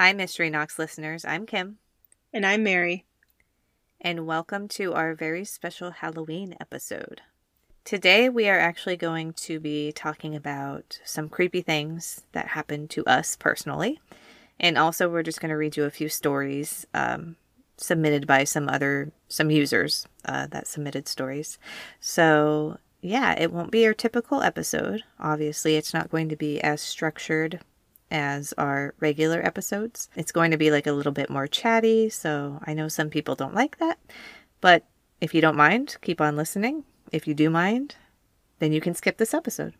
Hi, Mystery Nox listeners. I'm Kim, And I'm Mary. and welcome to our very special Halloween episode. Today, we are actually going to be talking about some creepy things that happened to us personally. And also, we're just going to read you a few stories um, submitted by some other, some users uh, that submitted stories. So, yeah, it won't be your typical episode. Obviously, it's not going to be as structured as our regular episodes. It's going to be like a little bit more chatty, so I know some people don't like that. But if you don't mind, keep on listening. If you do mind, then you can skip this episode.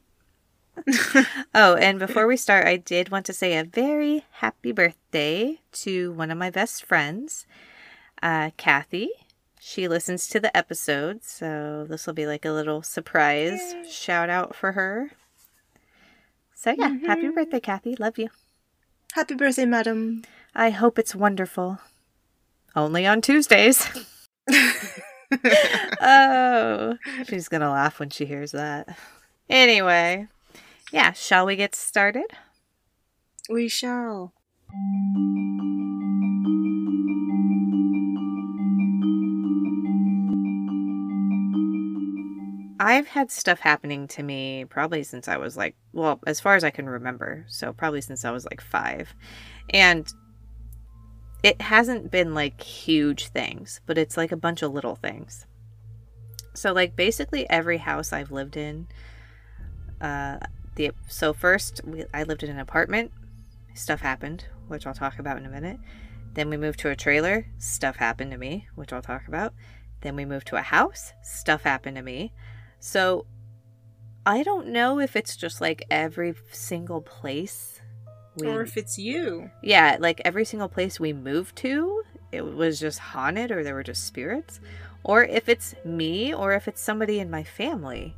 oh, and before we start, I did want to say a very happy birthday to one of my best friends, uh, Kathy. She listens to the episode, so this will be like a little surprise shout out for her. So, yeah, happy mm-hmm. birthday, Kathy. Love you. Happy birthday, madam. I hope it's wonderful. Only on Tuesdays. oh, she's going to laugh when she hears that. Anyway, yeah, shall we get started? We shall. I've had stuff happening to me probably since I was like, well, as far as I can remember. So, probably since I was like five. And it hasn't been like huge things, but it's like a bunch of little things. So, like, basically every house I've lived in, uh, the so first we, I lived in an apartment, stuff happened, which I'll talk about in a minute. Then we moved to a trailer, stuff happened to me, which I'll talk about. Then we moved to a house, stuff happened to me. So I don't know if it's just like every single place we Or if it's you. yeah, like every single place we moved to, it was just haunted or there were just spirits, or if it's me or if it's somebody in my family.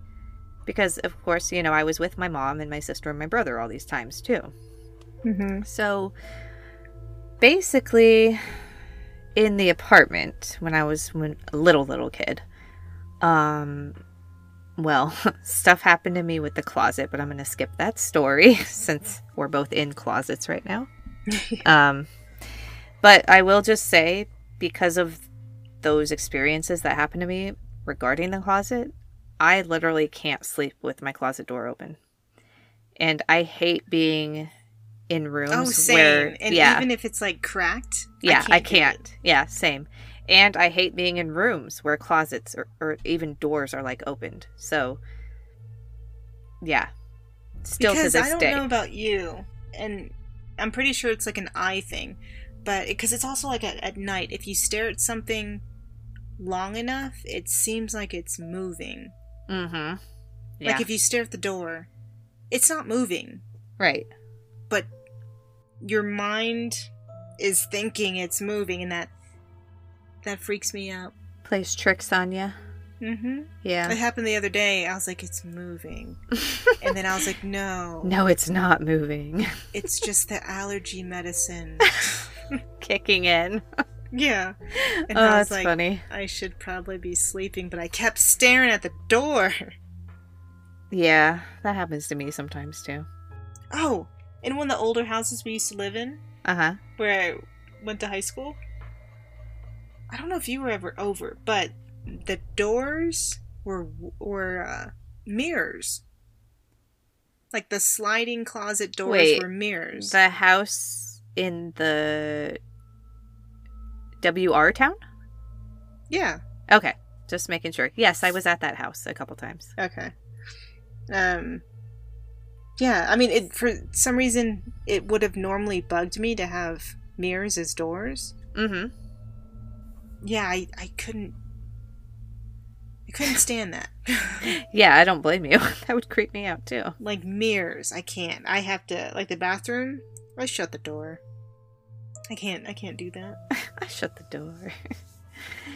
Because of course, you know, I was with my mom and my sister and my brother all these times too. Mm-hmm. So basically in the apartment when I was when a little little kid, um well, stuff happened to me with the closet, but I'm going to skip that story since we're both in closets right now. um but I will just say because of those experiences that happened to me regarding the closet, I literally can't sleep with my closet door open. And I hate being in rooms Oh, same. where and yeah, even if it's like cracked, yeah, I do can't. Yeah, same. And I hate being in rooms where closets or, or even doors are like opened. So, yeah. Still because to this I don't day. know about you, and I'm pretty sure it's like an eye thing, but because it's also like at, at night, if you stare at something long enough, it seems like it's moving. Mm-hmm. Yeah. Like if you stare at the door, it's not moving, right. but your mind is thinking it's moving, and that that freaks me out. Plays tricks on you. Mm-hmm. Yeah. It happened the other day. I was like, it's moving, and then I was like, no, no, it's not moving. it's just the allergy medicine. Kicking in. yeah. And oh, I was that's like, funny. I should probably be sleeping, but I kept staring at the door. Yeah, that happens to me sometimes too. Oh, in one of the older houses we used to live in, Uh huh. where I went to high school. I don't know if you were ever over, but the doors were were uh, mirrors. Like the sliding closet doors Wait, were mirrors. The house in the WR town? yeah. Okay, just making sure. Yes, I was at that house a couple times. Okay. Um. Yeah, I mean, it for some reason it would have normally bugged me to have mirrors as doors. Mm-hmm. Yeah, I I couldn't. I couldn't stand that. Yeah, I don't blame you. that would creep me out too. like mirrors, I can't. I have to like the bathroom. I shut the door. I can't. I can't do that. I shut the door.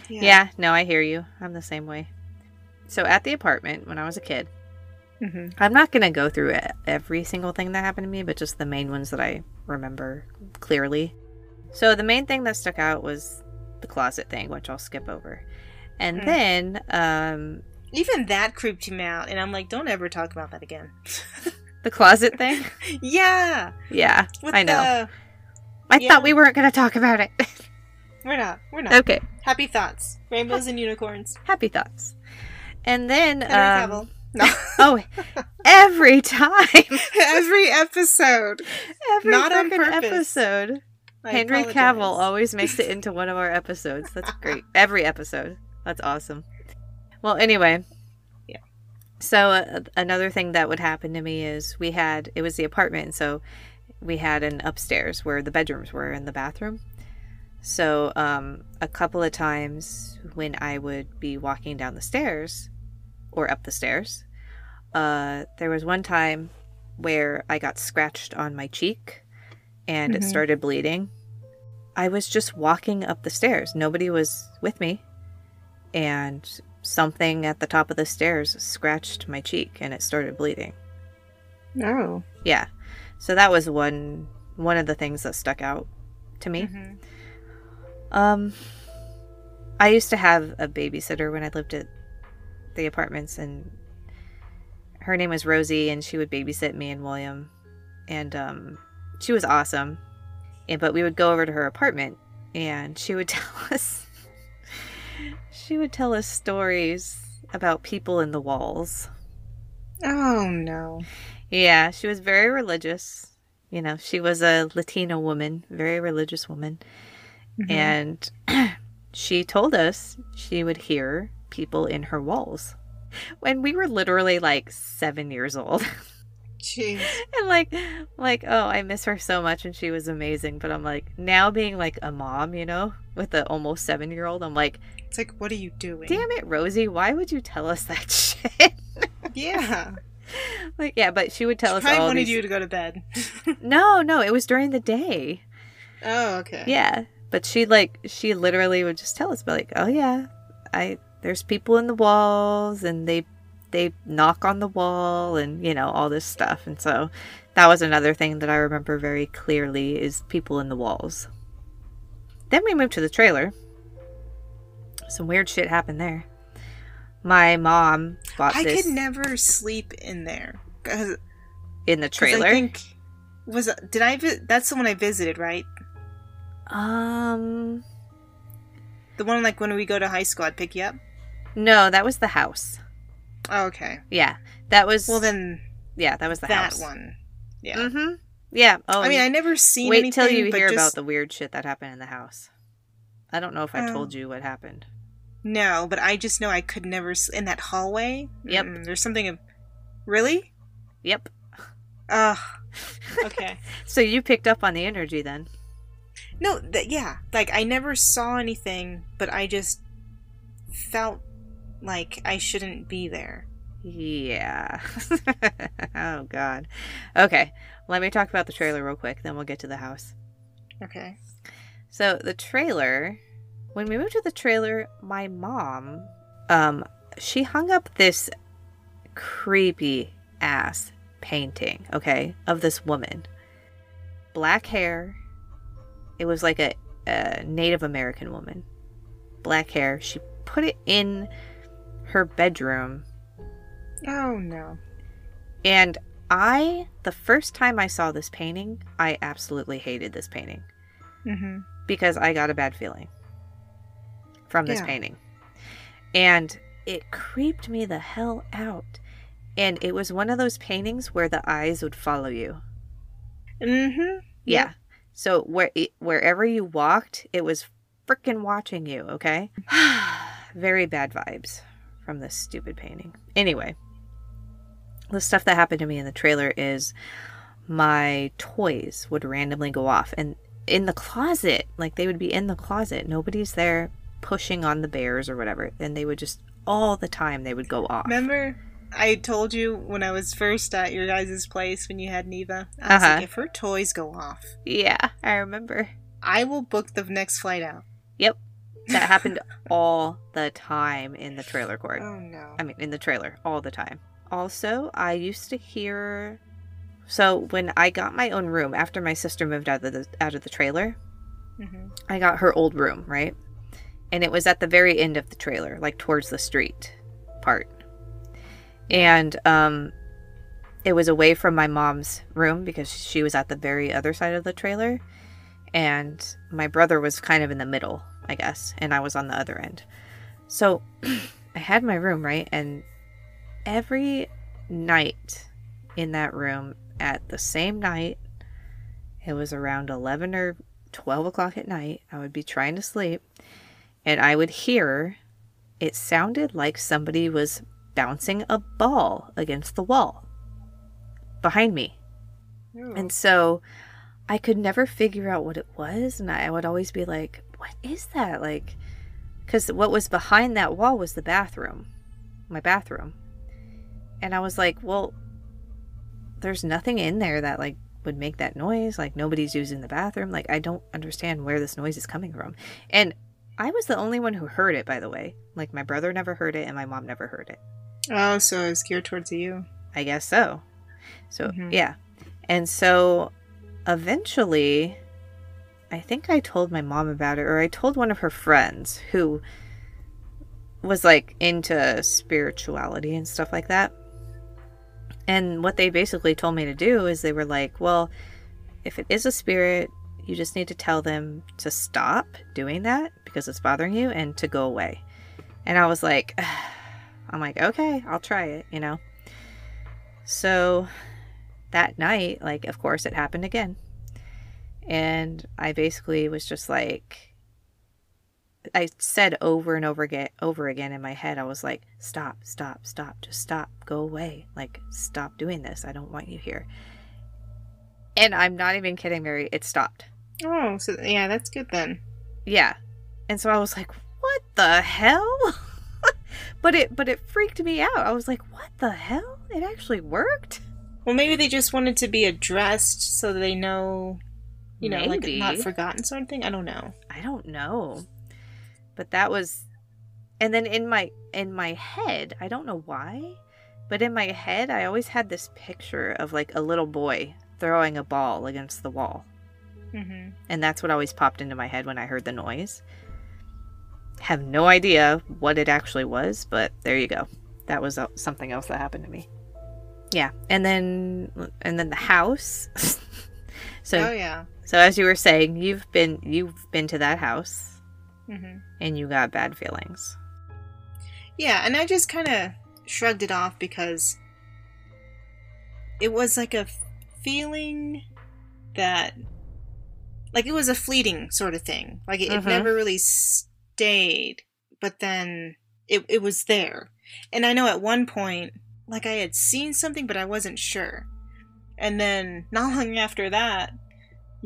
Yeah. no, I hear you. I'm the same way. So at the apartment when I was a kid, hmm I'm not going to go through every single thing that happened to me, but just the main ones that I remember clearly. So the main thing that stuck out was the closet thing, which I'll skip over. And Mm. then um Even that creeped him out, and I'm like, don't ever talk about that again. the closet thing. yeah, Yeah, with I know. the I Yeah. thought we weren't going to talk about it. We're not. We're not. okay. Happy thoughts. Rainbows and unicorns. Happy thoughts. And then, Henry um, Cavill. No. oh, every time, Every episode. every Not on purpose. episode, I Henry apologize. Cavill always makes it into one of our episodes. That's great. Every episode. That's awesome. Well, anyway. Yeah. So uh, another thing that would happen to me is we had it was the apartment, so we had an upstairs where the bedrooms were in the bathroom. So um, a couple of times when I would be walking down the stairs or up the stairs, uh, there was one time where I got scratched on my cheek and it Mhm. started bleeding. I was just walking up the stairs. Nobody was with me. And something at the top of the stairs scratched my cheek and it started bleeding. No. Yeah. So that was one one of the things that stuck out to me. Mhm. Um I used to have a babysitter when I lived at the apartments and her name was Rosie and she would babysit me and William and um she was awesome. And but we would go over to her apartment and she would tell us she would tell us stories about people in the walls. Oh no. Yeah, she was very religious. You know, she was a Latina woman, very religious woman. Mhm. And she told us she would hear people in her walls when we were literally like seven years old. Jeez. and like, like, oh, I miss her so much and she was amazing. But I'm like, now being like a mom, you know, with a almost seven year old, I'm like, It's like, what are you doing? damn it, Rosie, why would you tell us that shit? Yeah. like, yeah, but she would tell She us probably all wanted these... you to go to bed. No, no, it was during the day. oh, okay. Yeah, but she like she literally would just tell us, but like, oh yeah, I there's people in the walls, and they they knock on the wall, and you know all this stuff, and so that was another thing that I remember very clearly is people in the walls. Then we moved to the trailer. Some weird shit happened there. My mom bought I this could never sleep in there. in the trailer. I think was did I vi- that's the one I visited, right? Um, The one like when we go to high school, I'd pick you up. no, that was the house. Oh, okay. Yeah, that was. Well, then yeah, that was the that house. one. Yeah. Mm-hmm. Yeah. Oh, I mean, I never seen wait anything. till you hear just, about the weird shit that happened in the house. I don't know if I Oh. told you what happened. No, but I just know I could never s- in that hallway. Yep. mm, there's something of. Really? Yep. Ugh. Okay. So you picked up on the energy then. no, th- yeah. Like I never saw anything, but I just felt like I shouldn't be there. Yeah. oh God. Okay. Let me talk about the trailer real quick, then we'll get to the house. Okay. So the trailer, when we moved to the trailer, my mom, um, she hung up this creepy ass painting, okay, of this woman. Black hair. It was like a, a Native American woman. Black hair. She put it in her bedroom Oh no. and I, the first time I saw this painting, I absolutely hated this painting Mm-hmm. because I got a bad feeling from this Yeah. painting. And it creeped me the hell out. And it was one of those paintings where the eyes would follow you. Mm-hmm. Yeah. So where it, wherever you walked, it was freaking watching you, okay? Very bad vibes from this stupid painting. Anyway, the stuff that happened to me in the trailer is my toys would randomly go off and in the closet, like they would be in the closet. Nobody's there pushing on the bears or whatever, and they would just all the time they would go off. Remember, I told you when I was first at your guys' place when you had Neva. I was Uh-huh. like, if her toys go off, Yeah, I remember. I will book the next flight out. Yep. That happened all the time in the trailer court. Oh no. I mean, in the trailer, all the time. Also, I used to hear. So when I got my own room after my sister moved out of the out of the trailer, hmm I got her old room, right? And it was at the very end of the trailer, like towards the street part. And um it was away from my mom's room because she was at the very other side of the trailer. and my brother was kind of in the middle, I guess, and I was on the other end. So I had my room, right? And every night in that room at the same night, it was around 11 or 12 o'clock at night, I would be trying to sleep, and I would hear it sounded like somebody was bouncing a ball against the wall behind me. Ooh. And so I could never figure out what it was. And I would always be like, what is that? Like, because what was behind that wall was the bathroom, my bathroom. And I was like, well, there's nothing in there that like would make that noise. Like, nobody's using the bathroom. Like, I don't understand where this noise is coming from. And I was the only one who heard it, by the way. Like, my brother never heard it and my mom never heard it. oh, so it's geared towards you. I guess so. So, Mhm. yeah. And so eventually, I think I told my mom about it, or I told one of her friends who was like into spirituality and stuff like that. And what they basically told me to do is they were like, well, if it is a spirit, you just need to tell them to stop doing that because it's bothering you and to go away. And I was like, I'm like, okay, I'll try it, you know? So that night, like, of course, it happened again. And I basically was just like, I said over and over again, over again in my head, I was like, stop, stop, stop, just stop, go away. Like, stop doing this. I don't want you here. And I'm not even kidding, Mary. It stopped. Oh, so yeah, that's good then. Yeah. And so I was like, what the hell? but it but it freaked me out. I was like, what the hell? It actually worked? Well, maybe they just wanted to be addressed so they know, you know, Maybe. like not forgotten sort of thing. I don't know. I don't know. But that was and then in my in my head, I don't know why, but in my head I always had this picture of like a little boy throwing a ball against the wall. Mm-hmm. And that's what always popped into my head when I heard the noise. Have no idea what it actually was, but there you go. That was uh, something else that happened to me. Yeah, and then and then the house. so oh yeah. So as you were saying, you've been you've been to that house Mm-hmm. and you got bad feelings. Yeah, and I just kind of shrugged it off because it was like a feeling that, like, it was a fleeting sort of thing. Like, it, it Mhm. never really stayed, but then it, it was there. And I know at one point, like, I had seen something, but I wasn't sure. And then, not long after that,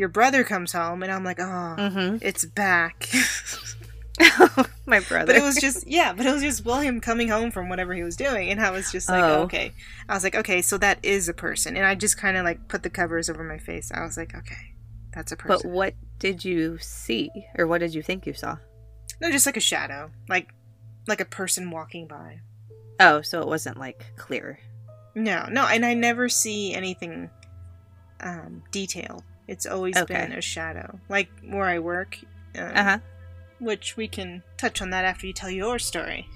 your brother comes home, and I'm like, oh, Mm-hmm. it's back. My brother. But it was just yeah, but it was just William coming home from whatever he was doing, and I was just like, Oh. okay. I was like, okay, so that is a person, and I just kind of like put the covers over my face. I was like, okay, that's a person. But what did you see, or what did you think you saw? no, just like a shadow, like like a person walking by. Oh, so it wasn't like clear. No, no, and I never see anything um, detailed. It's always Okay. been a shadow, like where I work. Um, Uh huh. Which we can touch on that after you tell your story.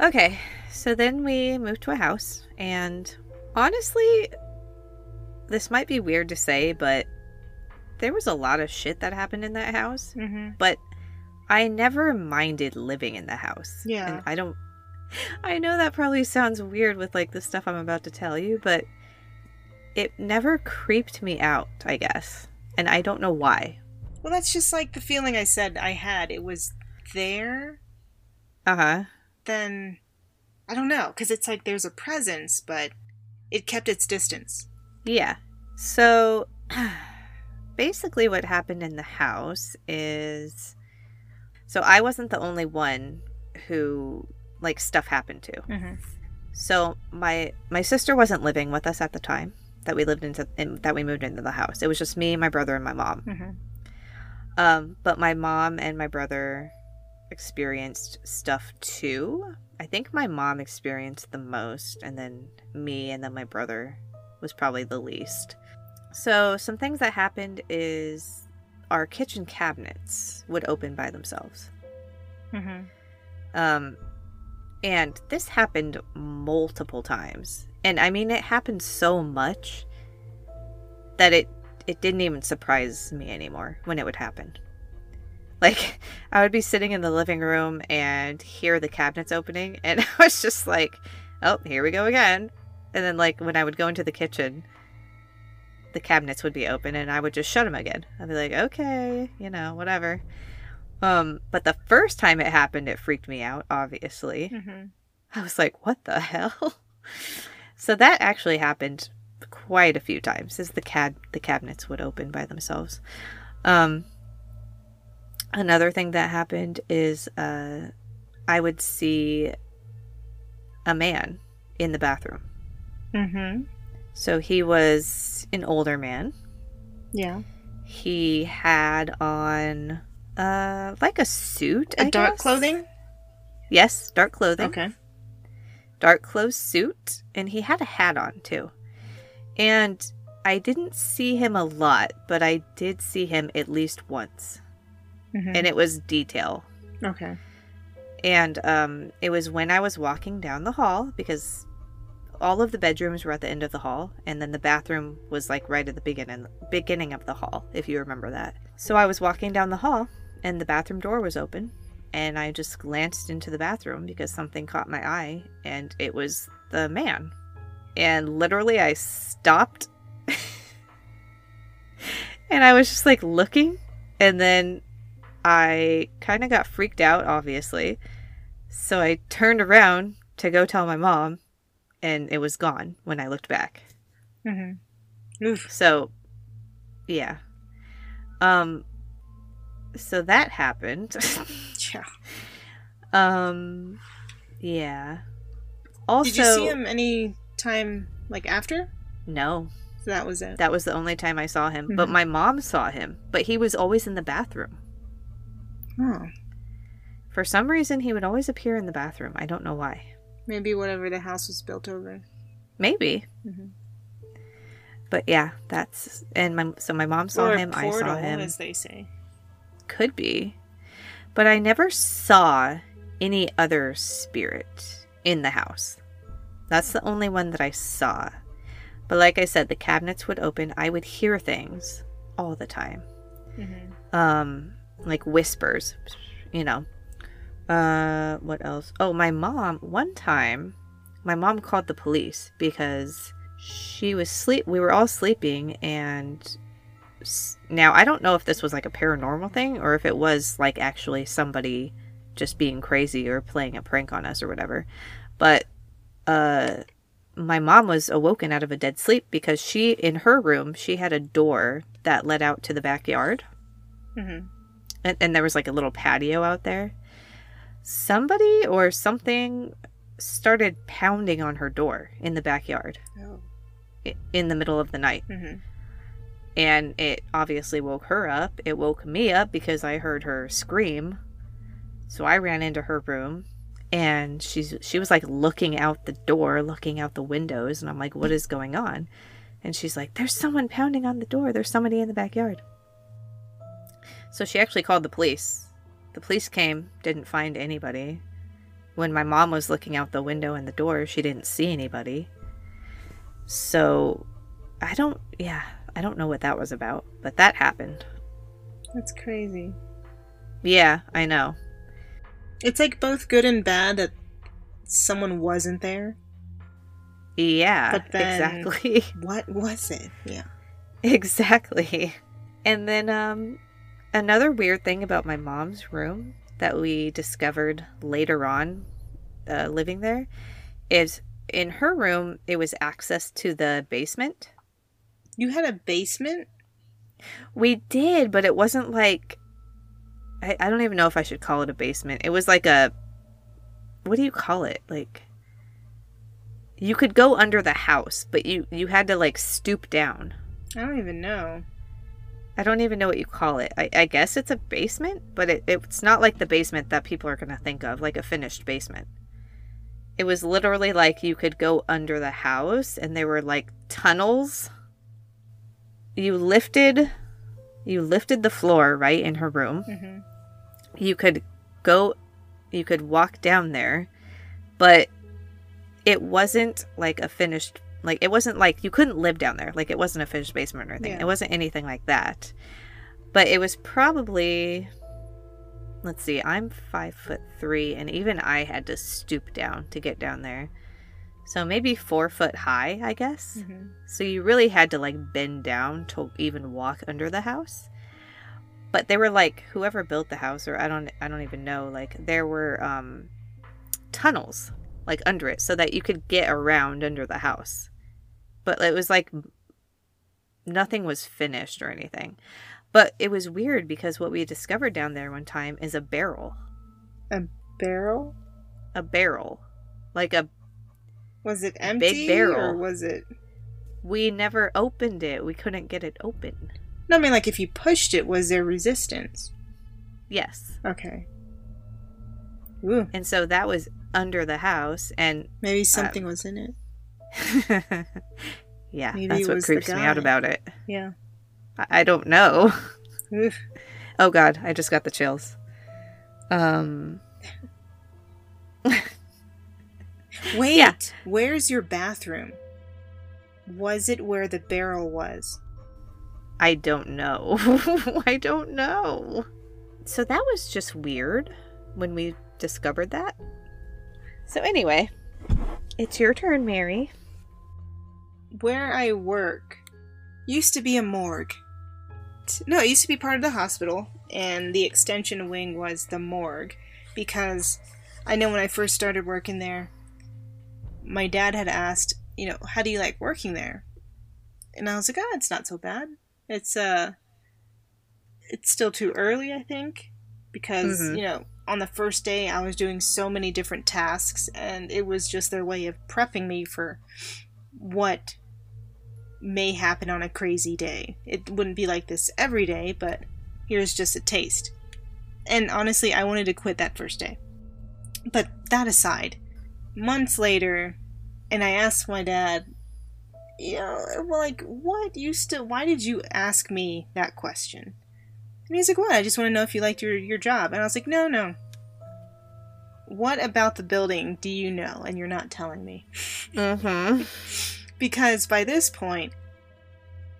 Okay, so then we moved to a house, and honestly, this might be weird to say, but there was a lot of shit that happened in that house. Mm-hmm. But I never minded living in the house. Yeah. And I don't. I know that probably sounds weird with like the stuff I'm about to tell you, but it never creeped me out, I guess. And I don't know why. Well, that's just like the feeling I said I had. It was there, Uh huh. then I don't know, because it's like there's a presence, but it kept its distance. Yeah. So basically, what happened in the house is. So I wasn't the only one who, like, stuff happened to. Mm-hmm. So my my sister wasn't living with us at the time that we lived into in, that we moved into the house. It was just me, my brother, and my mom. Mm-hmm. Um, but my mom and my brother experienced stuff too. I think my mom experienced the most, and then me, and then my brother was probably the least. So, some things that happened is our kitchen cabinets would open by themselves. Mm-hmm. Um, and this happened multiple times. And I mean, it happened so much that it it didn't even surprise me anymore when it would happen. Like I would be sitting in the living room and hear the cabinets opening and I was just like, "Oh, here we go again." And then like when I would go into the kitchen, the cabinets would be open and I would just shut them again. I'd be like, "Okay, you know, whatever." Um, but the first time it happened, it freaked me out, obviously. Mm-hmm. I was like, what the hell? So that actually happened quite a few times as the cad the cabinets would open by themselves. Um another thing that happened is uh I would see a man in the bathroom. Mm-hmm. So he was an older man. Yeah. He had on uh like a suit, A I dark guess? clothing? Yes, dark clothing. Okay. dark clothes suit and he had a hat on too. And I didn't see him a lot, but I did see him at least once. Mm-hmm. And it was detail. okay. And um it was when I was walking down the hall because all of the bedrooms were at the end of the hall and then the bathroom was like right at the beginning beginning of the hall, if you remember that. So I was walking down the hall and the bathroom door was open and I just glanced into the bathroom because something caught my eye and it was the man. And literally I stopped and I was just like looking and then I kind of got freaked out obviously. So I turned around to go tell my mom and it was gone when I looked back. Mm-hmm. So yeah. Um so that happened. Yeah. um yeah. Also Did you see him any time like after? No. So that was it. That was the only time I saw him. But Mhm. my mom saw him. But he was always in the bathroom. Oh. For some reason he would always appear in the bathroom. I don't know why. Maybe whatever the house was built over. Maybe. Mm-hmm. But yeah, that's and my so my mom saw or him, I saw him. as they say. Could be. But I never saw any other spirit in the house. That's the only one that I saw. But like I said, the cabinets would open. I would hear things all the time. Mm-hmm. Um, like whispers, you know. Uh, what else? Oh, my mom, one time, my mom called the police because she was sleep. We were all sleeping, and s- now I don't know if this was like a paranormal thing or if it was like actually somebody just being crazy or playing a prank on us or whatever. But uh my mom was awoken out of a dead sleep because she in her room she had a door that led out to the backyard Mm-hmm. and, and there was like a little patio out there. Somebody or something started pounding on her door in the backyard Oh. in the middle of the night. Mm-hmm. And it obviously woke her up. It woke me up because I heard her scream. So I ran into her room and she's she was like looking out the door, looking out the windows, and I'm like, "What is going on?" And she's like, "There's someone pounding on the door. There's somebody in the backyard." So she actually called the police. The police came, didn't find anybody. When my mom was looking out the window and the door, she didn't see anybody. So I don't yeah, I don't know what that was about, but that happened. That's crazy. Yeah, I know. It's like both good and bad that someone wasn't there. Yeah, But then- exactly. What was it? Yeah. exactly. And then um another weird thing about my mom's room that we discovered later on uh, living there is in her room it was access to the basement. You had a basement? We did, but it wasn't like I, I don't even know if I should call it a basement. It was like a what do you call it? Like you could go under the house, but you you had to like stoop down. I don't even know. I don't even know what you call it. I, I guess it's a basement, but it, it's not like the basement that people are gonna think of, like a finished basement. It was literally like you could go under the house and there were like tunnels. You lifted you lifted the floor right in her room. Mm-hmm. You could go you could walk down there, but it wasn't like a finished Like it wasn't like you couldn't live down there. Like it wasn't a finished basement or anything. Yeah. It wasn't anything like that. But it was probably let's see, I'm five foot three and even I had to stoop down to get down there. So maybe four foot high, I guess. Mhm. So you really had to like bend down to even walk under the house. But they were like whoever built the house or I don't I don't even know, like there were um tunnels like under it so that you could get around under the house. But it was like nothing was finished or anything. But it was weird because what we discovered down there one time is a barrel. A barrel? A barrel. Like a Was it Big empty barrel. or was it? we never opened it. We couldn't get it open. No, I mean like if you pushed it, was there resistance? Yes. Okay. Ooh, And so that was under the house and maybe something was in it. yeah, Maybe that's it what creeps me out about it. Yeah. I, I don't know. Oof. Oh god, I just got the chills. Um Wait, Yeah. where's your bathroom? Was it where the barrel was? I don't know. I don't know. So that was just weird when we discovered that. So anyway, it's your turn, Mary. Where I work used to be a morgue. No, it used to be part of the hospital, and the extension wing was the morgue because I know when I first started working there, my dad had asked, you know, how do you like working there? And I was like, oh, it's not so bad. It's uh, it's still too early, I think, because Mhm. you know, on the first day I was doing so many different tasks, and it was just their way of prepping me for what may happen on a crazy day. It wouldn't be like this every day, but here's just a taste. And honestly, I wanted to quit that first day. But that aside, months later, and I asked my dad, you know, like, what You still, why did you ask me that question? And he's like, what? I just want to know if you liked your, your job. And I was like, no, no. What about the building do you know and you're not telling me? Mm-hmm. because by this point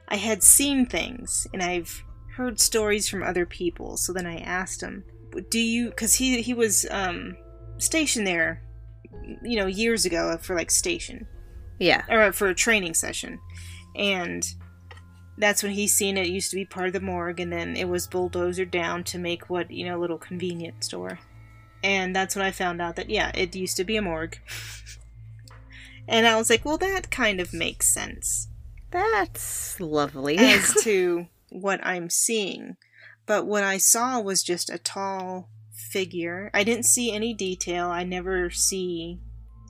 I had seen things and I've heard stories from other people. So then I asked him, "Do you?" Because he he was um, stationed there, you know, years ago for like station Yeah. or uh, for a training session, and that's when he seen it. it used to be part of the morgue, and then it was bulldozered down to make what you know, a little convenience store. And that's when I found out that yeah, it used to be a morgue. And I was like, well, that kind of makes sense That's lovely. as to what I'm seeing. But what I saw was just a tall figure. I didn't see any detail. I never see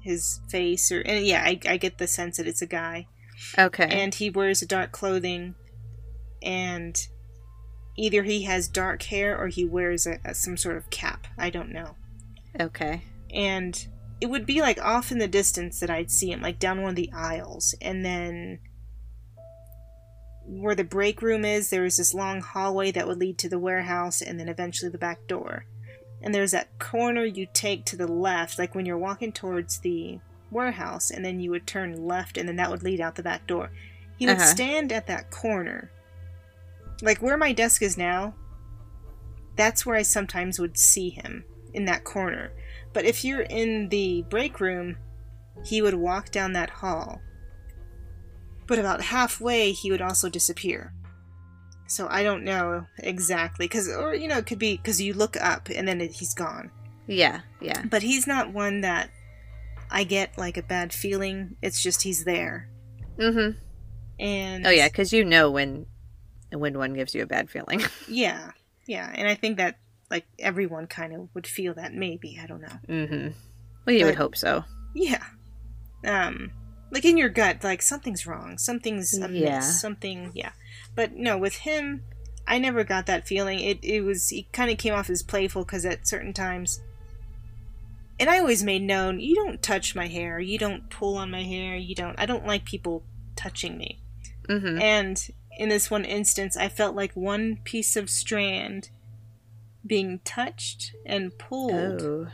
his face or and yeah, I, I get the sense that it's a guy. okay. And he wears dark clothing and either he has dark hair or he wears a, a- some sort of cap. I don't know. okay. and it would be like off in the distance that I'd see him, like down one of the aisles, and then where the break room is, there was this long hallway that would lead to the warehouse, and then eventually the back door. And there's that corner you take to the left, like when you're walking towards the warehouse, and then you would turn left, and then that would lead out the back door. He would Uh-huh. stand at that corner, like where my desk is now. That's where I sometimes would see him in that corner. But if you're in the break room, he would walk down that hall. But about halfway, he would also disappear. So I don't know exactly, because or you know it could be because you look up and then it, he's gone. Yeah. Yeah. But he's not one that I get like a bad feeling. It's just he's there. Mm-hmm. And Oh yeah, because you know when when one gives you a bad feeling. yeah, yeah. And I think that like everyone kind of would feel that maybe I don't know. mm-hmm. Well, you would hope so. Yeah. Um, like in your gut, like something's wrong, something's amiss, Yeah. something. Yeah. But no, with him, I never got that feeling. It it was he kind of came off as playful because at certain times, and I always made known you don't touch my hair, you don't pull on my hair, you don't. I don't like people touching me. Mm-hmm. And in this one instance, I felt like one piece of strand being touched and pulled Oh.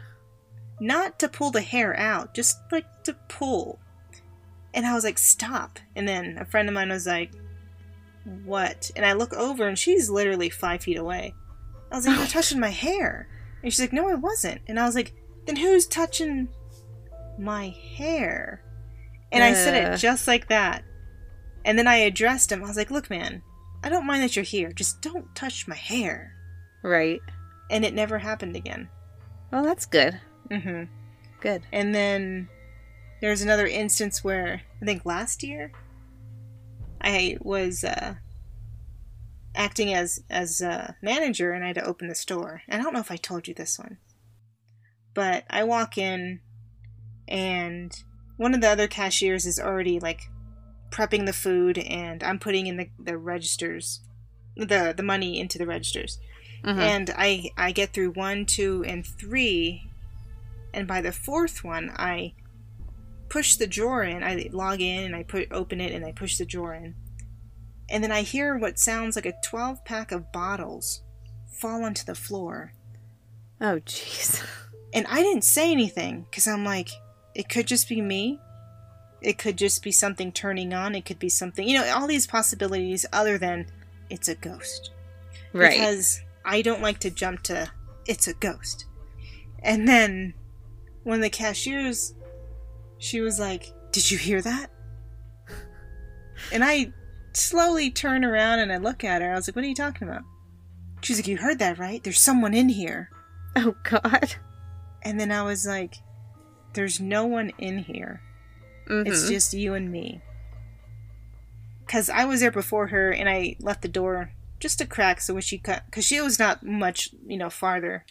not to pull the hair out, just like to pull. And I was like, stop. And then a friend of mine was like, what? And I look over and she's literally five feet away. I was like, you're touching my hair. And she's like, no, I wasn't. And I was like, then who's touching my hair? And I said it just like that. And then I addressed him. I was like, look, man, I don't mind that you're here. Just don't touch my hair. Right. And it never happened again. Well, that's good. Mm hmm. Good. And then there's another instance where I think last year I was uh, acting as as a manager and I had to open the store. And I don't know if I told you this one, but I walk in and one of the other cashiers is already like prepping the food and I'm putting in the, the registers the the money into the registers Mhm. and I I get through one, two, and three, and by the fourth one, I push the drawer in. I log in and I put open it and I push the drawer in, and then I hear what sounds like a twelve pack of bottles fall onto the floor, oh, jeez. and I didn't say anything because I'm like, it could just be me. It could just be something turning on. It could be something, you know, all these possibilities other than it's a ghost. Right. Because I don't like to jump to it's a ghost. And then when the cashiers she was like, "Did you hear that?" And I slowly turn around and I look at her. I was like, "What are you talking about?" She's like, "You heard that, right? There's someone in here." oh, God. And then I was like, "There's no one in here. It's Mhm. just you and me." Cuz I was there before her and I left the door just a crack so when she cut cuz she was not much, you know, farther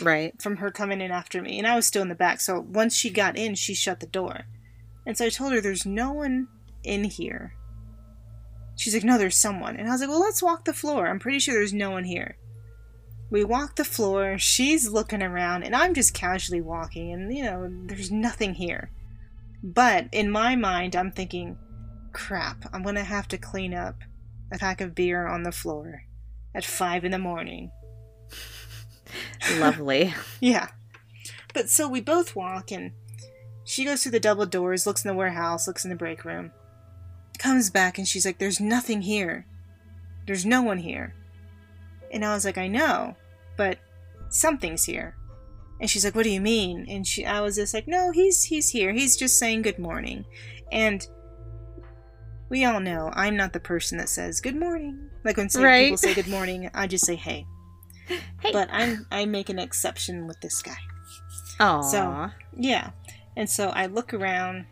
right. from her coming in after me, and I was still in the back. So once she got in, she shut the door. And so I told her, There's no one in here. She's like, No, there's someone. And I was like, Well, let's walk the floor. I'm pretty sure there's no one here. We walk the floor, she's looking around, and I'm just casually walking, and you know, there's nothing here. But in my mind, I'm thinking, crap, I'm gonna have to clean up a pack of beer on the floor at five in the morning. Lovely. Yeah. But so we both walk, and she goes through the double doors, looks in the warehouse, looks in the break room, comes back, and she's like, There's nothing here. There's no one here. And I was like, I know, but something's here. And she's like, What do you mean? And she I was just like, No, he's he's here. He's just saying good morning. And we all know I'm not the person that says good morning. Like when say, Right. people say good morning, I just say hey. Hey. But I'm I make an exception with this guy. Aw. So- Yeah. And so I look around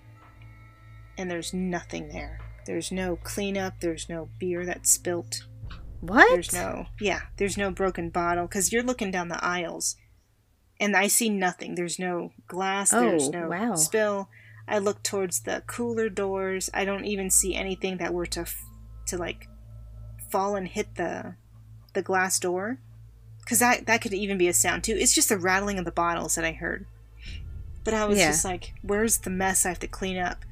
and there's nothing there. There's no cleanup, there's no beer that's spilt. what? There's no Yeah, there's no broken bottle cuz you're looking down the aisles and I see nothing. There's no glass, Oh, there's Oh, no wow. spill. I look towards the cooler doors. I don't even see anything that were to f- to like fall and hit the the glass door because that that could even be a sound too. It's just the rattling of the bottles that I heard. But I was Yeah. just like, "Where's the mess I have to clean up?"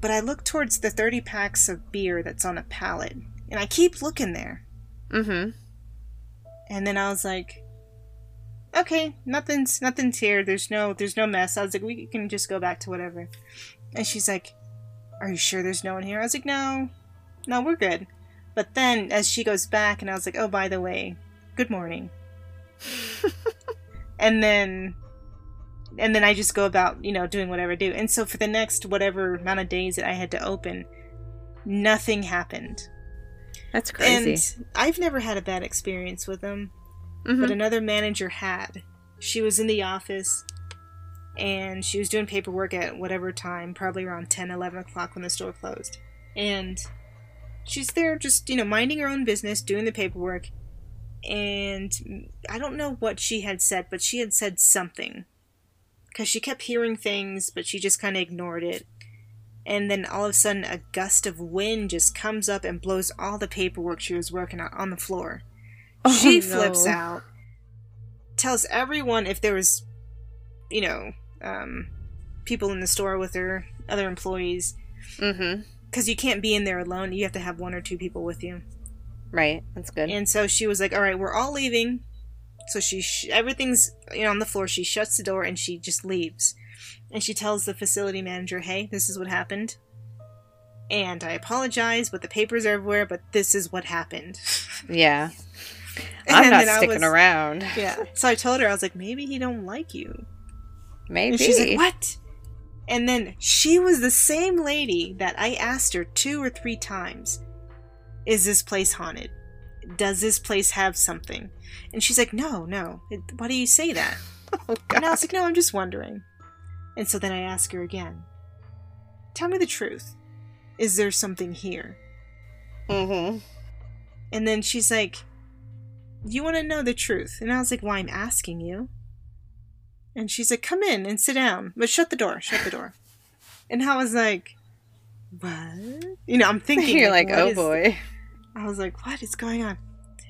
But I look towards the thirty packs of beer that's on a pallet, and I keep looking there. Mm-hmm. And then I was like, "Okay, nothing's nothing's here. There's no there's no mess." I was like, "We can just go back to whatever." And she's like, "Are you sure there's no one here?" I was like, "No, no, we're good." But then as she goes back, and I was like, "Oh, by the way, good morning." and then and then I just go about you know doing whatever I do. And so for the next whatever amount of days that I had to open, nothing happened. That's crazy. And I've never had a bad experience with them Mhm. but another manager had. She was in the office and she was doing paperwork at whatever time, probably around 10, 11 o'clock when the store closed. And she's there just, you know, minding her own business, doing the paperwork. And I don't know what she had said, but she had said something. Because she kept hearing things, but she just kind of ignored it. And then all of a sudden, a gust of wind just comes up and blows all the paperwork she was working on on the floor Oh, she no. flips out tells everyone if there was you know um, people in the store with her other employees Mm-hmm. because you can't be in there alone you have to have one or two people with you Right. That's good. and so she was like all right we're all leaving so she sh- everything's you know on the floor she shuts the door and she just leaves and she tells the facility manager, "Hey, this is what happened." And I apologize, but the papers are everywhere, but this is what happened. Yeah. And I'm not then I sticking was- around. Yeah. So I told her, I was like, maybe he don't like you. Maybe. And she's like, what? And then she was the same lady that I asked her two or three times, is this place haunted? Does this place have something? And she's like, no, no. It, why do you say that? Oh, And I was like, no, I'm just wondering. And so then I ask her again, tell me the truth. Is there something here? Mm-hmm. And then she's like, You want to know the truth? And I was like, Well, I'm asking you. And she's like, Come in and sit down. But shut the door, shut the door. And I was like, What? You know, I'm thinking. You're like, what oh boy. I was like, What is going on?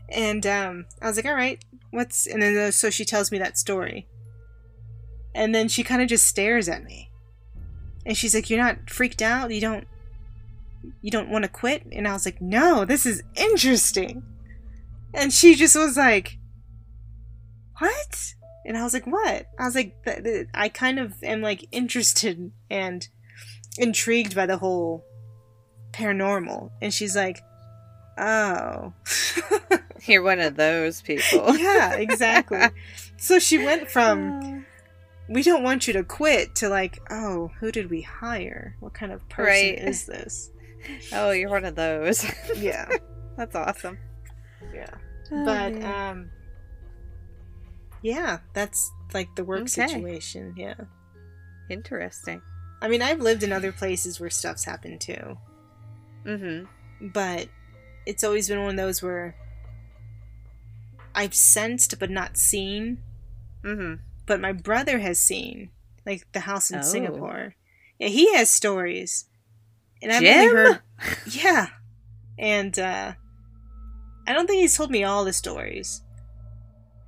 And um, I was like, All right, what's. And then uh, so she tells me that story. And then she kind of just stares at me. And she's like, You're not freaked out? You don't. You don't want to quit? And I was like, No, this is interesting. And she just was like, What? And I was like, What? I was like, I kind of am like interested and intrigued by the whole paranormal. And she's like, Oh. You're one of those people. yeah, exactly. So she went from we don't want you to quit to like, oh, who did we hire? What kind of person Right. is this? oh, you're one of those. Yeah, That's awesome. yeah. But Oh, um yeah, that's like the work Okay. situation. Yeah. interesting. I mean, I've lived in other places where stuff's happened too, Mm-hmm. but it's always been one of those where I've sensed but not seen. Mm-hmm. But my brother has seen, like the house in Oh. Singapore. Yeah, he has stories, and I've Jim? only heard. Yeah, and uh, I don't think he's told me all the stories,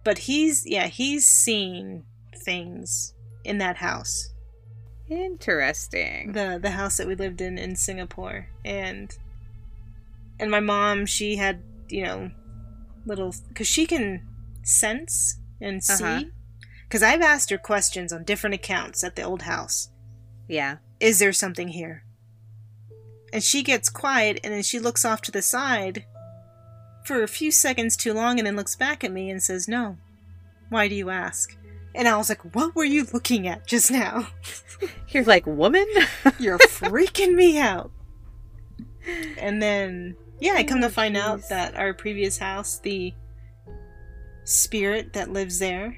but he's yeah he's seen things in that house, Interesting. the the house that we lived in in Singapore, and and my mom she had you know little because she can sense and Uh-huh. see because I've asked her questions on different accounts at the old house. yeah. Is there something here? And she gets quiet and then she looks off to the side for a few seconds too long and then looks back at me and says, No. Why do you ask? And I was like, What were you looking at just now? You're like, woman? You're freaking me out. And then, yeah, I come to find out that our previous house, the spirit that lives there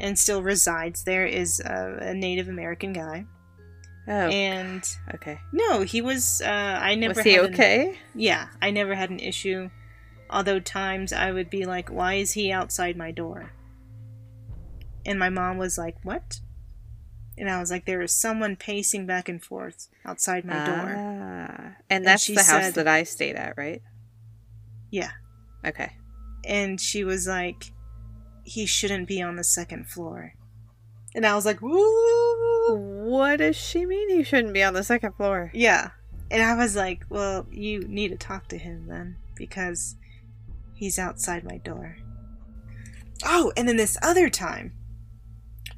and still resides there, is a, a Native American guy. oh, And okay. no, he was. Uh, I never. Was he had an- okay? yeah, I never had an issue. Although times I would be like, "Why is he outside my door?" And my mom was like, "What?" And I was like, "There is someone pacing back and forth outside my door." Ah, and And that's the house said- that I stayed at, right? Yeah. Okay. And she was like, "He shouldn't be on the second floor." And I was like, "Woo!" What does she mean he shouldn't be on the second floor? Yeah. And I was like, well, you need to talk to him then, because he's outside my door. Oh, and then this other time,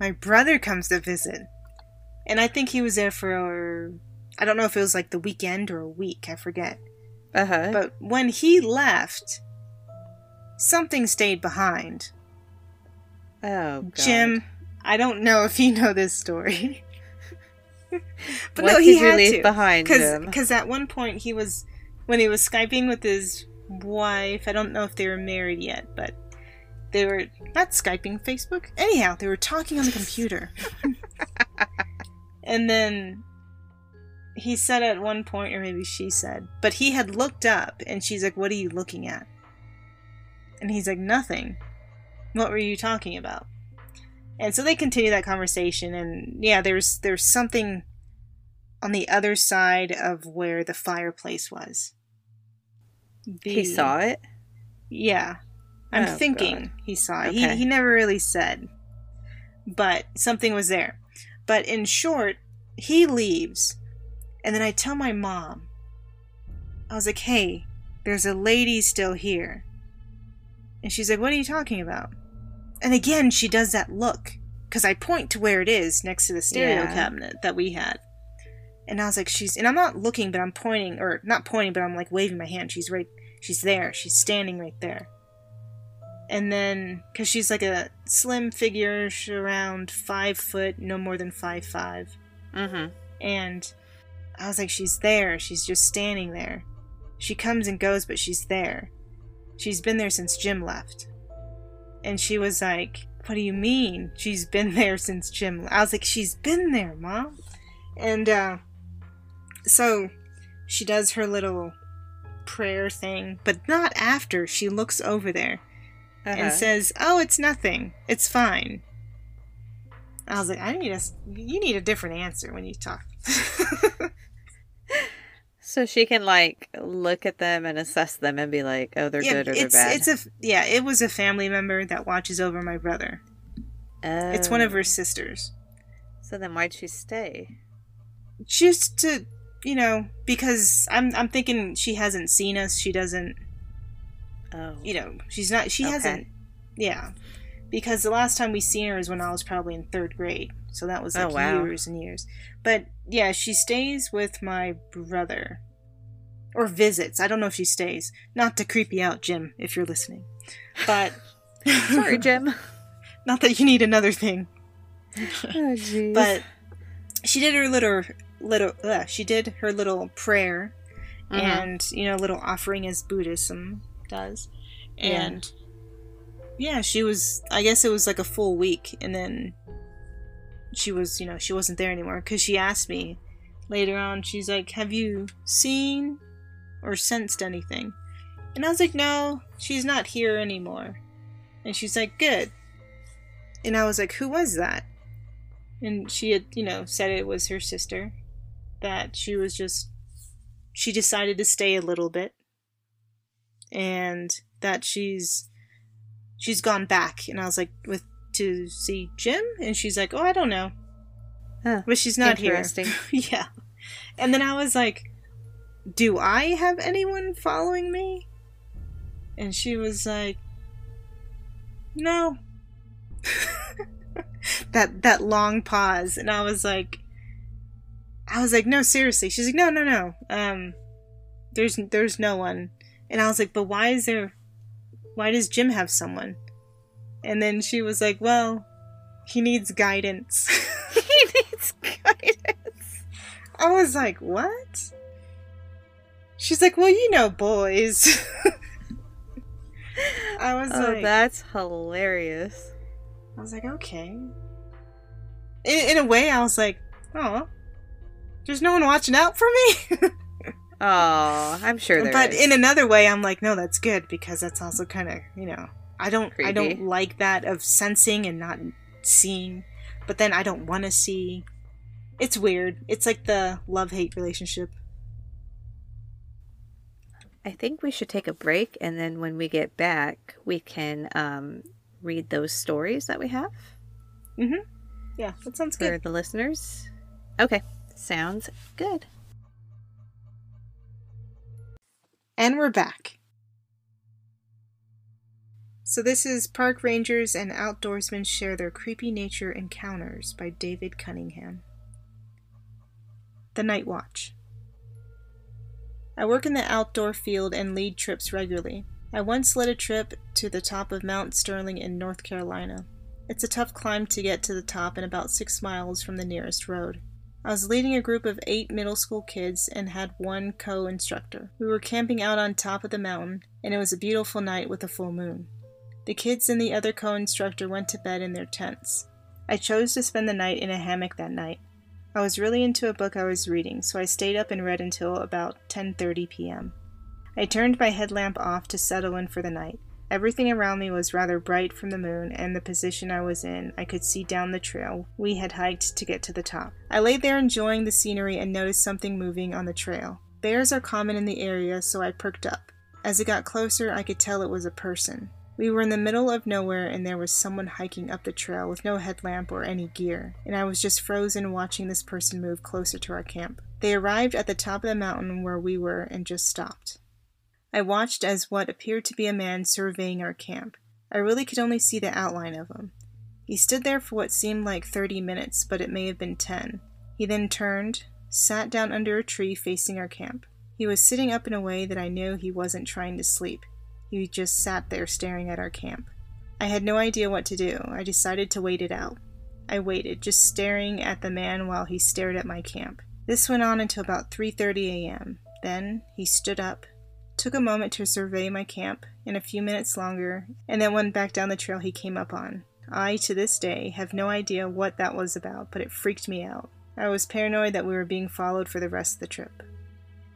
my brother comes to visit. And I think he was there for, I don't know if it was like the weekend or a week, I forget. Uh huh. But when he left, something stayed behind. oh, God. Jim, I don't know if you know this story. but what no, did he you had leave to. behind, Jim? Because at one point he was, when he was Skyping with his wife, I don't know if they were married yet, but they were not Skyping, Facebook. Anyhow, they were talking on the computer. and then he said at one point, or maybe she said, but he had looked up and she's like, What are you looking at? And he's like, Nothing. What were you talking about? And so they continue that conversation and yeah, there's there's something on the other side of where the fireplace was. The- he saw it? Yeah. I'm Oh, thinking God. he saw it. Okay. He, he never really said. But something was there. But in short, he leaves. And then I tell my mom, I was like, hey, there's a lady still here. And she's like, what are you talking about? And again, she does that look. because I point to where it is next to the stereo Yeah. cabinet that we had. And I was like, she's, and I'm not looking, but I'm pointing, or not pointing, but I'm like waving my hand. She's right, she's there. She's standing right there. And then, because she's like a slim figure, she's around five foot, no more than five five. Mm-hmm. And I was like, she's there. She's just standing there. She comes and goes, but she's there. She's been there since Jim left. And she was like, What do you mean? She's been there since Jim left. I was like, She's been there, Mom. And uh, so she does her little prayer thing, but not after. She looks over there Uh-huh. and says, "Oh, it's nothing. It's fine." I was like, "I need a, you need a different answer when you talk." so she can like look at them and assess them and be like, oh, they're yeah, good or they're bad. it's a yeah, it was a family member that watches over my brother. It's one of Oh. her sisters. So then why'd she stay? Just to, you know, because I'm I'm thinking she hasn't seen us. She doesn't, Oh. you know, she's not. She Okay. hasn't. Yeah, because the last time we seen her is when I was probably in third grade. So that was Oh, like wow. years and years. But yeah, she stays with my brother. Or visits. I don't know if she stays. Not to creep you out, Jim, if you're listening. But Sorry, Jim. not that you need another thing. oh, jeez. But she did her little little uh, she did her little prayer Mhm. and you know little offering as buddhism does. Yeah. and yeah she was i guess it was like a full week and then she was you know she wasn't there anymore because she asked me later on she's like have you seen or sensed anything? And i was like no she's not here anymore. And she's like good. And i was like who was that? And she had you know said it was her sister that she was just she decided to stay a little bit and that she's she's gone back. And i was like with to see jim? And she's like oh i don't know. Huh. but she's not here. Yeah. And then i was like do i have anyone following me? And she was like no. That that long pause. And i was like i was like no seriously. She's like no no no. Um there's there's no one and i was like but why is there why does jim have someone and then she was like well he needs guidance he needs guidance. i was like what she's like well you know boys i was like. Oh, like that's hilarious. I was like, okay. In, in a way, I was like, oh, there's no one watching out for me. Oh, I'm sure there but is. in another way, I'm like, no, that's good because that's also kind of, you know, I don't, I don't like that of sensing and not seeing, but then I don't want to see. It's weird. It's like the love hate relationship. I think we should take a break, and then when we get back, we can um, read those stories that we have Mm-hmm. Yeah, that sounds for good. For the listeners. Okay, sounds good. And we're back. So, this is Park Rangers and Outdoorsmen Share Their Creepy Nature Encounters by David Cunningham. The Night Watch. I work in the outdoor field and lead trips regularly. I once led a trip to the top of Mount Sterling in North Carolina. It's a tough climb to get to the top and about six miles from the nearest road. I was leading a group of eight middle school kids and had one co instructor. We were camping out on top of the mountain, and it was a beautiful night with a full moon. The kids and the other co instructor went to bed in their tents. I chose to spend the night in a hammock that night. I was really into a book I was reading, so I stayed up and read until about 10:30 p.m. I turned my headlamp off to settle in for the night. Everything around me was rather bright from the moon, and the position I was in, I could see down the trail we had hiked to get to the top. I lay there enjoying the scenery and noticed something moving on the trail. Bears are common in the area, so I perked up. As it got closer, I could tell it was a person. We were in the middle of nowhere, and there was someone hiking up the trail with no headlamp or any gear, and I was just frozen watching this person move closer to our camp. They arrived at the top of the mountain where we were and just stopped. I watched as what appeared to be a man surveying our camp. I really could only see the outline of him. He stood there for what seemed like 30 minutes, but it may have been 10. He then turned, sat down under a tree facing our camp. He was sitting up in a way that I knew he wasn't trying to sleep. He just sat there staring at our camp. I had no idea what to do. I decided to wait it out. I waited, just staring at the man while he stared at my camp. This went on until about 3:30 a.m. Then he stood up, took a moment to survey my camp, and a few minutes longer, and then went back down the trail he came up on. I, to this day, have no idea what that was about, but it freaked me out. I was paranoid that we were being followed for the rest of the trip.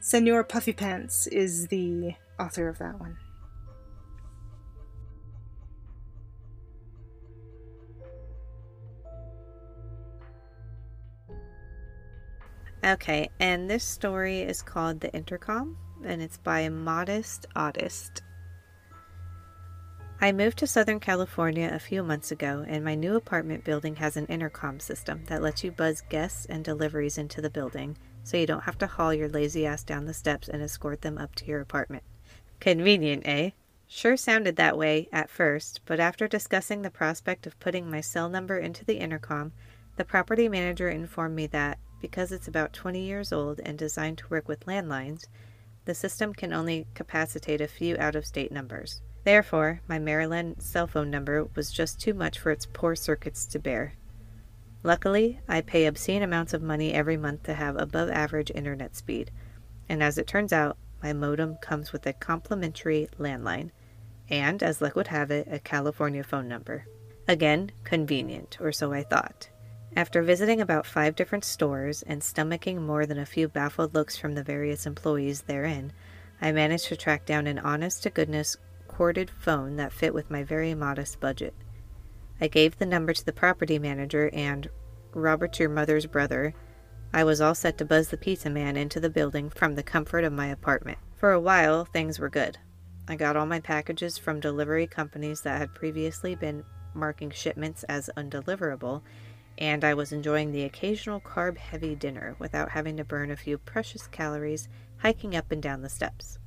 Senor Puffy Pants is the author of that one. Okay, and this story is called The Intercom, and it's by Modest Oddist. I moved to Southern California a few months ago, and my new apartment building has an intercom system that lets you buzz guests and deliveries into the building so you don't have to haul your lazy ass down the steps and escort them up to your apartment. Convenient, eh? Sure sounded that way at first, but after discussing the prospect of putting my cell number into the intercom, the property manager informed me that, because it's about 20 years old and designed to work with landlines, the system can only capacitate a few out of state numbers. Therefore, my Maryland cell phone number was just too much for its poor circuits to bear. Luckily, I pay obscene amounts of money every month to have above average internet speed, and as it turns out, my modem comes with a complimentary landline, and, as luck would have it, a California phone number. Again, convenient, or so I thought. After visiting about five different stores and stomaching more than a few baffled looks from the various employees therein, I managed to track down an honest to goodness corded phone that fit with my very modest budget. I gave the number to the property manager, and Robert, your mother's brother, I was all set to buzz the pizza man into the building from the comfort of my apartment. For a while, things were good. I got all my packages from delivery companies that had previously been marking shipments as undeliverable and I was enjoying the occasional carb heavy dinner without having to burn a few precious calories hiking up and down the steps.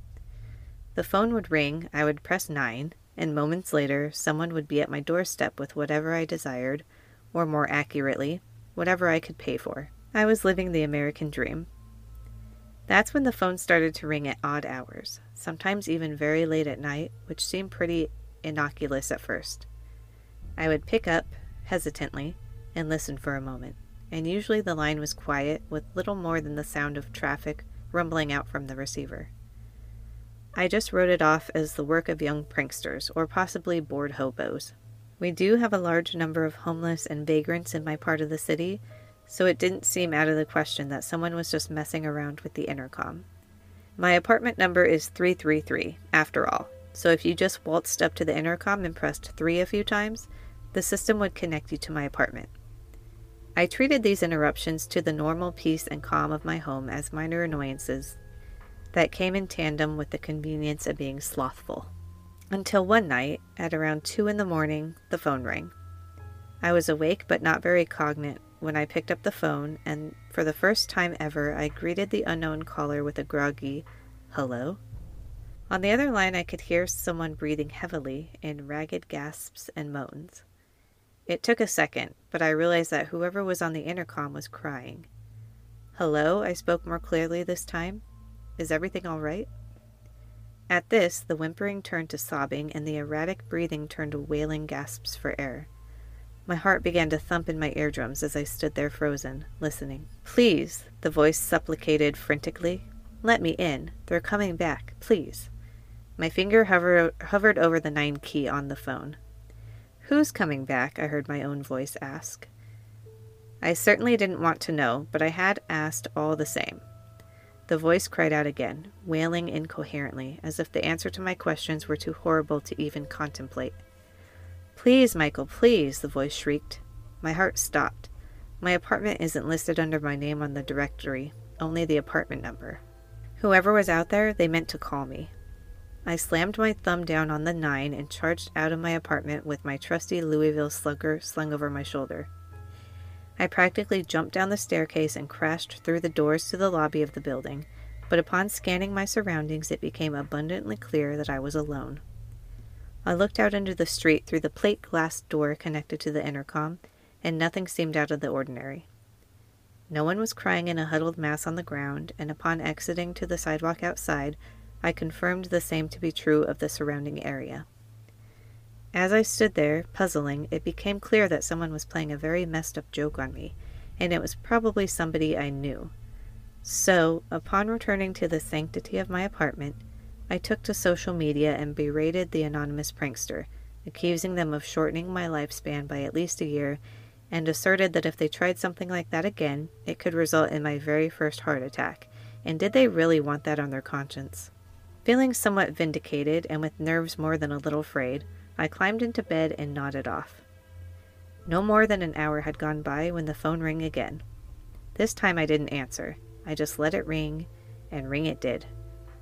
The phone would ring, I would press 9, and moments later, someone would be at my doorstep with whatever I desired, or more accurately, whatever I could pay for. I was living the American dream. That's when the phone started to ring at odd hours, sometimes even very late at night, which seemed pretty innocuous at first. I would pick up, hesitantly, and listen for a moment, and usually the line was quiet with little more than the sound of traffic rumbling out from the receiver. I just wrote it off as the work of young pranksters, or possibly bored hobos. We do have a large number of homeless and vagrants in my part of the city, so it didn't seem out of the question that someone was just messing around with the intercom. My apartment number is 333, after all, so if you just waltzed up to the intercom and pressed 3 a few times, the system would connect you to my apartment. I treated these interruptions to the normal peace and calm of my home as minor annoyances that came in tandem with the convenience of being slothful. Until one night, at around two in the morning, the phone rang. I was awake but not very cognate when I picked up the phone, and for the first time ever, I greeted the unknown caller with a groggy, hello. On the other line, I could hear someone breathing heavily in ragged gasps and moans. It took a second, but I realized that whoever was on the intercom was crying. Hello, I spoke more clearly this time. Is everything all right? At this, the whimpering turned to sobbing, and the erratic breathing turned to wailing gasps for air. My heart began to thump in my eardrums as I stood there frozen, listening. Please, the voice supplicated frantically. Let me in. They're coming back. Please. My finger hover- hovered over the nine key on the phone. Who's coming back? I heard my own voice ask. I certainly didn't want to know, but I had asked all the same. The voice cried out again, wailing incoherently, as if the answer to my questions were too horrible to even contemplate. Please, Michael, please, the voice shrieked. My heart stopped. My apartment isn't listed under my name on the directory, only the apartment number. Whoever was out there, they meant to call me. I slammed my thumb down on the nine and charged out of my apartment with my trusty Louisville slugger slung over my shoulder. I practically jumped down the staircase and crashed through the doors to the lobby of the building, but upon scanning my surroundings, it became abundantly clear that I was alone. I looked out into the street through the plate glass door connected to the intercom, and nothing seemed out of the ordinary. No one was crying in a huddled mass on the ground, and upon exiting to the sidewalk outside, I confirmed the same to be true of the surrounding area. As I stood there, puzzling, it became clear that someone was playing a very messed up joke on me, and it was probably somebody I knew. So, upon returning to the sanctity of my apartment, I took to social media and berated the anonymous prankster, accusing them of shortening my lifespan by at least a year, and asserted that if they tried something like that again, it could result in my very first heart attack. And did they really want that on their conscience? Feeling somewhat vindicated and with nerves more than a little frayed, I climbed into bed and nodded off. No more than an hour had gone by when the phone rang again. This time I didn't answer. I just let it ring, and ring it did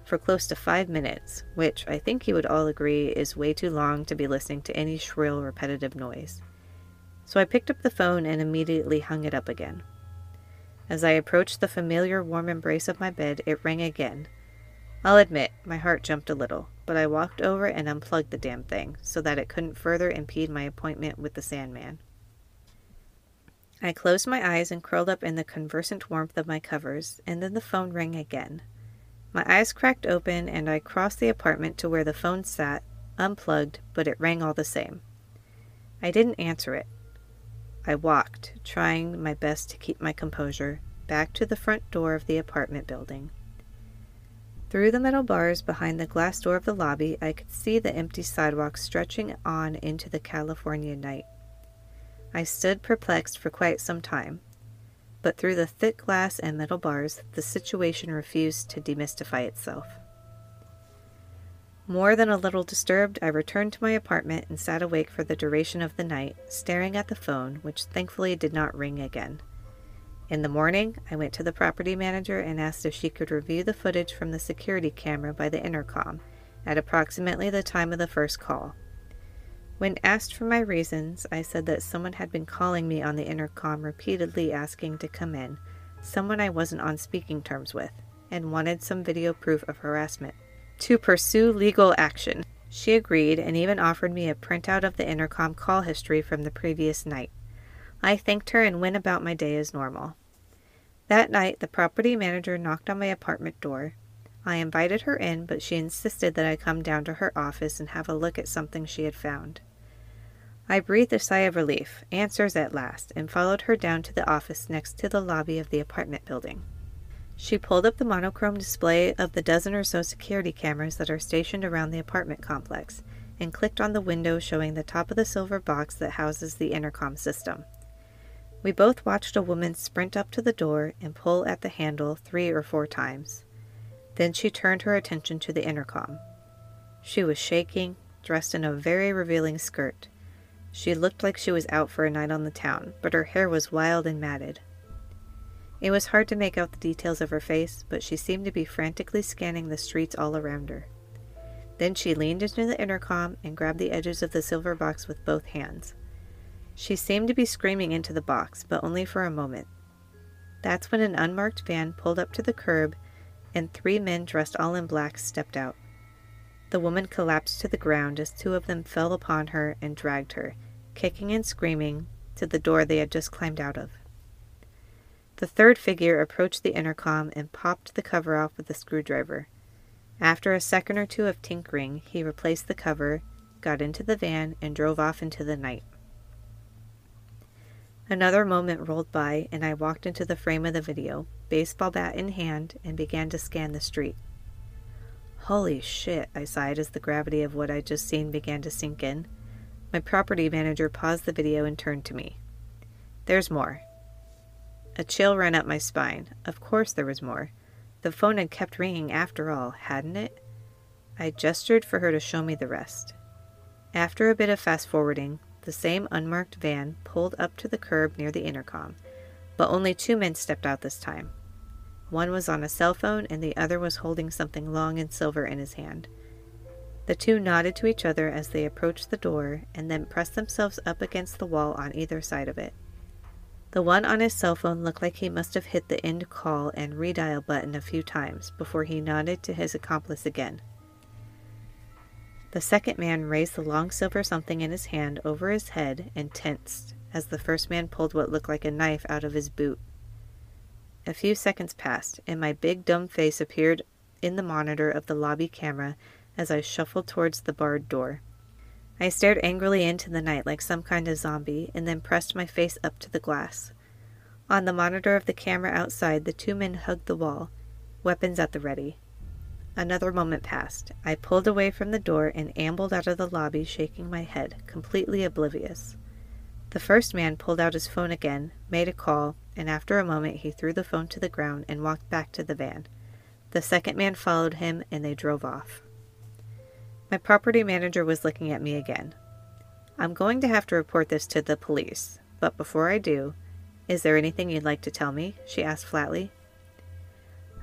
for close to five minutes, which I think you would all agree is way too long to be listening to any shrill, repetitive noise. So I picked up the phone and immediately hung it up again. As I approached the familiar warm embrace of my bed, it rang again. I'll admit, my heart jumped a little, but I walked over and unplugged the damn thing so that it couldn't further impede my appointment with the Sandman. I closed my eyes and curled up in the conversant warmth of my covers, and then the phone rang again. My eyes cracked open and I crossed the apartment to where the phone sat, unplugged, but it rang all the same. I didn't answer it. I walked, trying my best to keep my composure, back to the front door of the apartment building. Through the metal bars behind the glass door of the lobby, I could see the empty sidewalk stretching on into the California night. I stood perplexed for quite some time, but through the thick glass and metal bars, the situation refused to demystify itself. More than a little disturbed, I returned to my apartment and sat awake for the duration of the night, staring at the phone, which thankfully did not ring again. In the morning, I went to the property manager and asked if she could review the footage from the security camera by the intercom at approximately the time of the first call. When asked for my reasons, I said that someone had been calling me on the intercom repeatedly asking to come in, someone I wasn't on speaking terms with, and wanted some video proof of harassment. To pursue legal action. She agreed and even offered me a printout of the intercom call history from the previous night. I thanked her and went about my day as normal. That night, the property manager knocked on my apartment door. I invited her in, but she insisted that I come down to her office and have a look at something she had found. I breathed a sigh of relief, answers at last, and followed her down to the office next to the lobby of the apartment building. She pulled up the monochrome display of the dozen or so security cameras that are stationed around the apartment complex and clicked on the window showing the top of the silver box that houses the intercom system. We both watched a woman sprint up to the door and pull at the handle three or four times. Then she turned her attention to the intercom. She was shaking, dressed in a very revealing skirt. She looked like she was out for a night on the town, but her hair was wild and matted. It was hard to make out the details of her face, but she seemed to be frantically scanning the streets all around her. Then she leaned into the intercom and grabbed the edges of the silver box with both hands. She seemed to be screaming into the box, but only for a moment. That's when an unmarked van pulled up to the curb and three men dressed all in black stepped out. The woman collapsed to the ground as two of them fell upon her and dragged her, kicking and screaming, to the door they had just climbed out of. The third figure approached the intercom and popped the cover off with a screwdriver. After a second or two of tinkering, he replaced the cover, got into the van, and drove off into the night. Another moment rolled by, and I walked into the frame of the video, baseball bat in hand, and began to scan the street. Holy shit, I sighed as the gravity of what I'd just seen began to sink in. My property manager paused the video and turned to me. There's more. A chill ran up my spine. Of course there was more. The phone had kept ringing after all, hadn't it? I gestured for her to show me the rest. After a bit of fast forwarding, the same unmarked van pulled up to the curb near the intercom, but only two men stepped out this time. One was on a cell phone, and the other was holding something long and silver in his hand. The two nodded to each other as they approached the door and then pressed themselves up against the wall on either side of it. The one on his cell phone looked like he must have hit the end call and redial button a few times before he nodded to his accomplice again. The second man raised the long silver something in his hand over his head and tensed as the first man pulled what looked like a knife out of his boot. A few seconds passed, and my big dumb face appeared in the monitor of the lobby camera as I shuffled towards the barred door. I stared angrily into the night like some kind of zombie and then pressed my face up to the glass. On the monitor of the camera outside, the two men hugged the wall, weapons at the ready. Another moment passed. I pulled away from the door and ambled out of the lobby, shaking my head, completely oblivious. The first man pulled out his phone again, made a call, and after a moment he threw the phone to the ground and walked back to the van. The second man followed him, and they drove off. My property manager was looking at me again. I'm going to have to report this to the police, but before I do, is there anything you'd like to tell me? she asked flatly.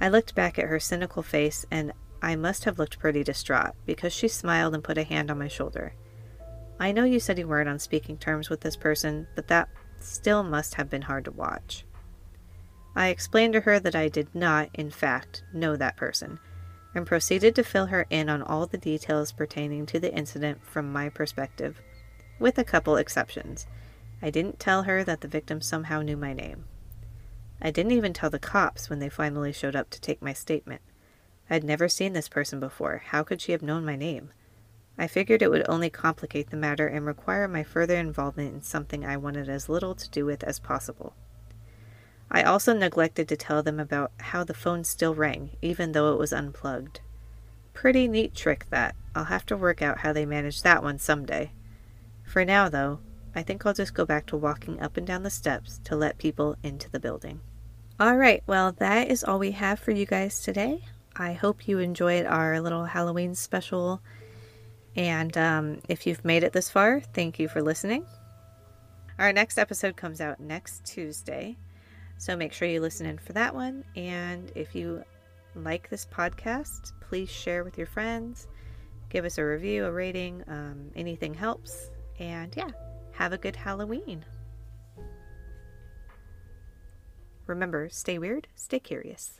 I looked back at her cynical face, and I must have looked pretty distraught because she smiled and put a hand on my shoulder. I know you said you weren't on speaking terms with this person, but that still must have been hard to watch. I explained to her that I did not, in fact, know that person, and proceeded to fill her in on all the details pertaining to the incident from my perspective, with a couple exceptions. I didn't tell her that the victim somehow knew my name. I didn't even tell the cops when they finally showed up to take my statement. I'd never seen this person before. How could she have known my name? I figured it would only complicate the matter and require my further involvement in something I wanted as little to do with as possible. I also neglected to tell them about how the phone still rang, even though it was unplugged. Pretty neat trick, that. I'll have to work out how they managed that one someday. For now, though, I think I'll just go back to walking up and down the steps to let people into the building. All right, well, that is all we have for you guys today. I hope you enjoyed our little Halloween special. And um, if you've made it this far, thank you for listening. Our next episode comes out next Tuesday. So make sure you listen in for that one. And if you like this podcast, please share with your friends. Give us a review, a rating. Um, anything helps. And yeah, have a good Halloween. Remember, stay weird, stay curious.